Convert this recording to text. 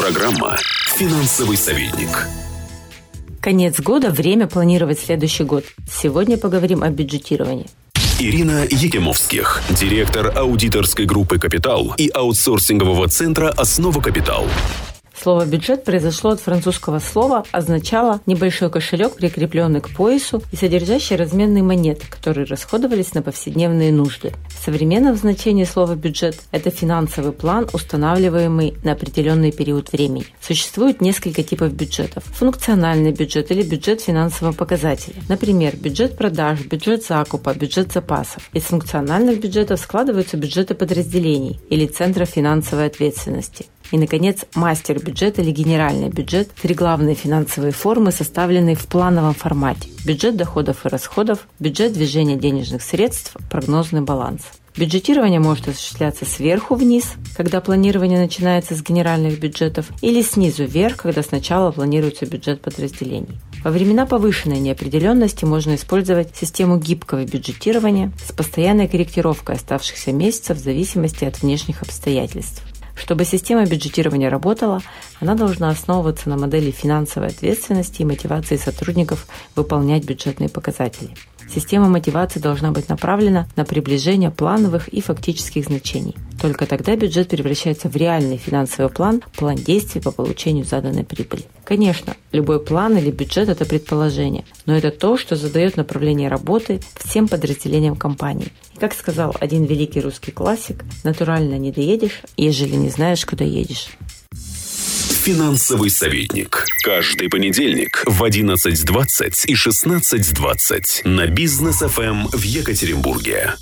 Программа «Финансовый советник». Конец года – время планировать следующий год. Сегодня поговорим о бюджетировании. Ирина Егемовских, директор аудиторской группы «Капитал» и аутсорсингового центра «Основа Капитал». Слово «бюджет» произошло от французского слова, означало небольшой кошелек, прикрепленный к поясу и содержащий разменные монеты, которые расходовались на повседневные нужды. В современном значении слова «бюджет» – это финансовый план, устанавливаемый на определенный период времени. Существует несколько типов бюджетов. Функциональный бюджет или бюджет финансового показателя. Например, бюджет продаж, бюджет закупа, бюджет запасов. Из функциональных бюджетов складываются бюджеты подразделений или центров финансовой ответственности. И, наконец, мастер бюджет или генеральный бюджет – три главные финансовые формы, составленные в плановом формате. Бюджет доходов и расходов, бюджет движения денежных средств, прогнозный баланс. Бюджетирование может осуществляться сверху вниз, когда планирование начинается с генеральных бюджетов, или снизу вверх, когда сначала планируется бюджет подразделений. Во времена повышенной неопределенности можно использовать систему гибкого бюджетирования с постоянной корректировкой оставшихся месяцев в зависимости от внешних обстоятельств. Чтобы система бюджетирования работала, она должна основываться на модели финансовой ответственности и мотивации сотрудников выполнять бюджетные показатели. Система мотивации должна быть направлена на приближение плановых и фактических значений. Только тогда бюджет превращается в реальный финансовый план, план действий по получению заданной прибыли. Конечно, любой план или бюджет – это предположение, но это то, что задает направление работы всем подразделениям компании. И как сказал один великий русский классик, натурально не доедешь, ежели не знаешь, куда едешь. Финансовый советник. Каждый понедельник в 11.20 и 16.20 на бизнес ФМ в Екатеринбурге.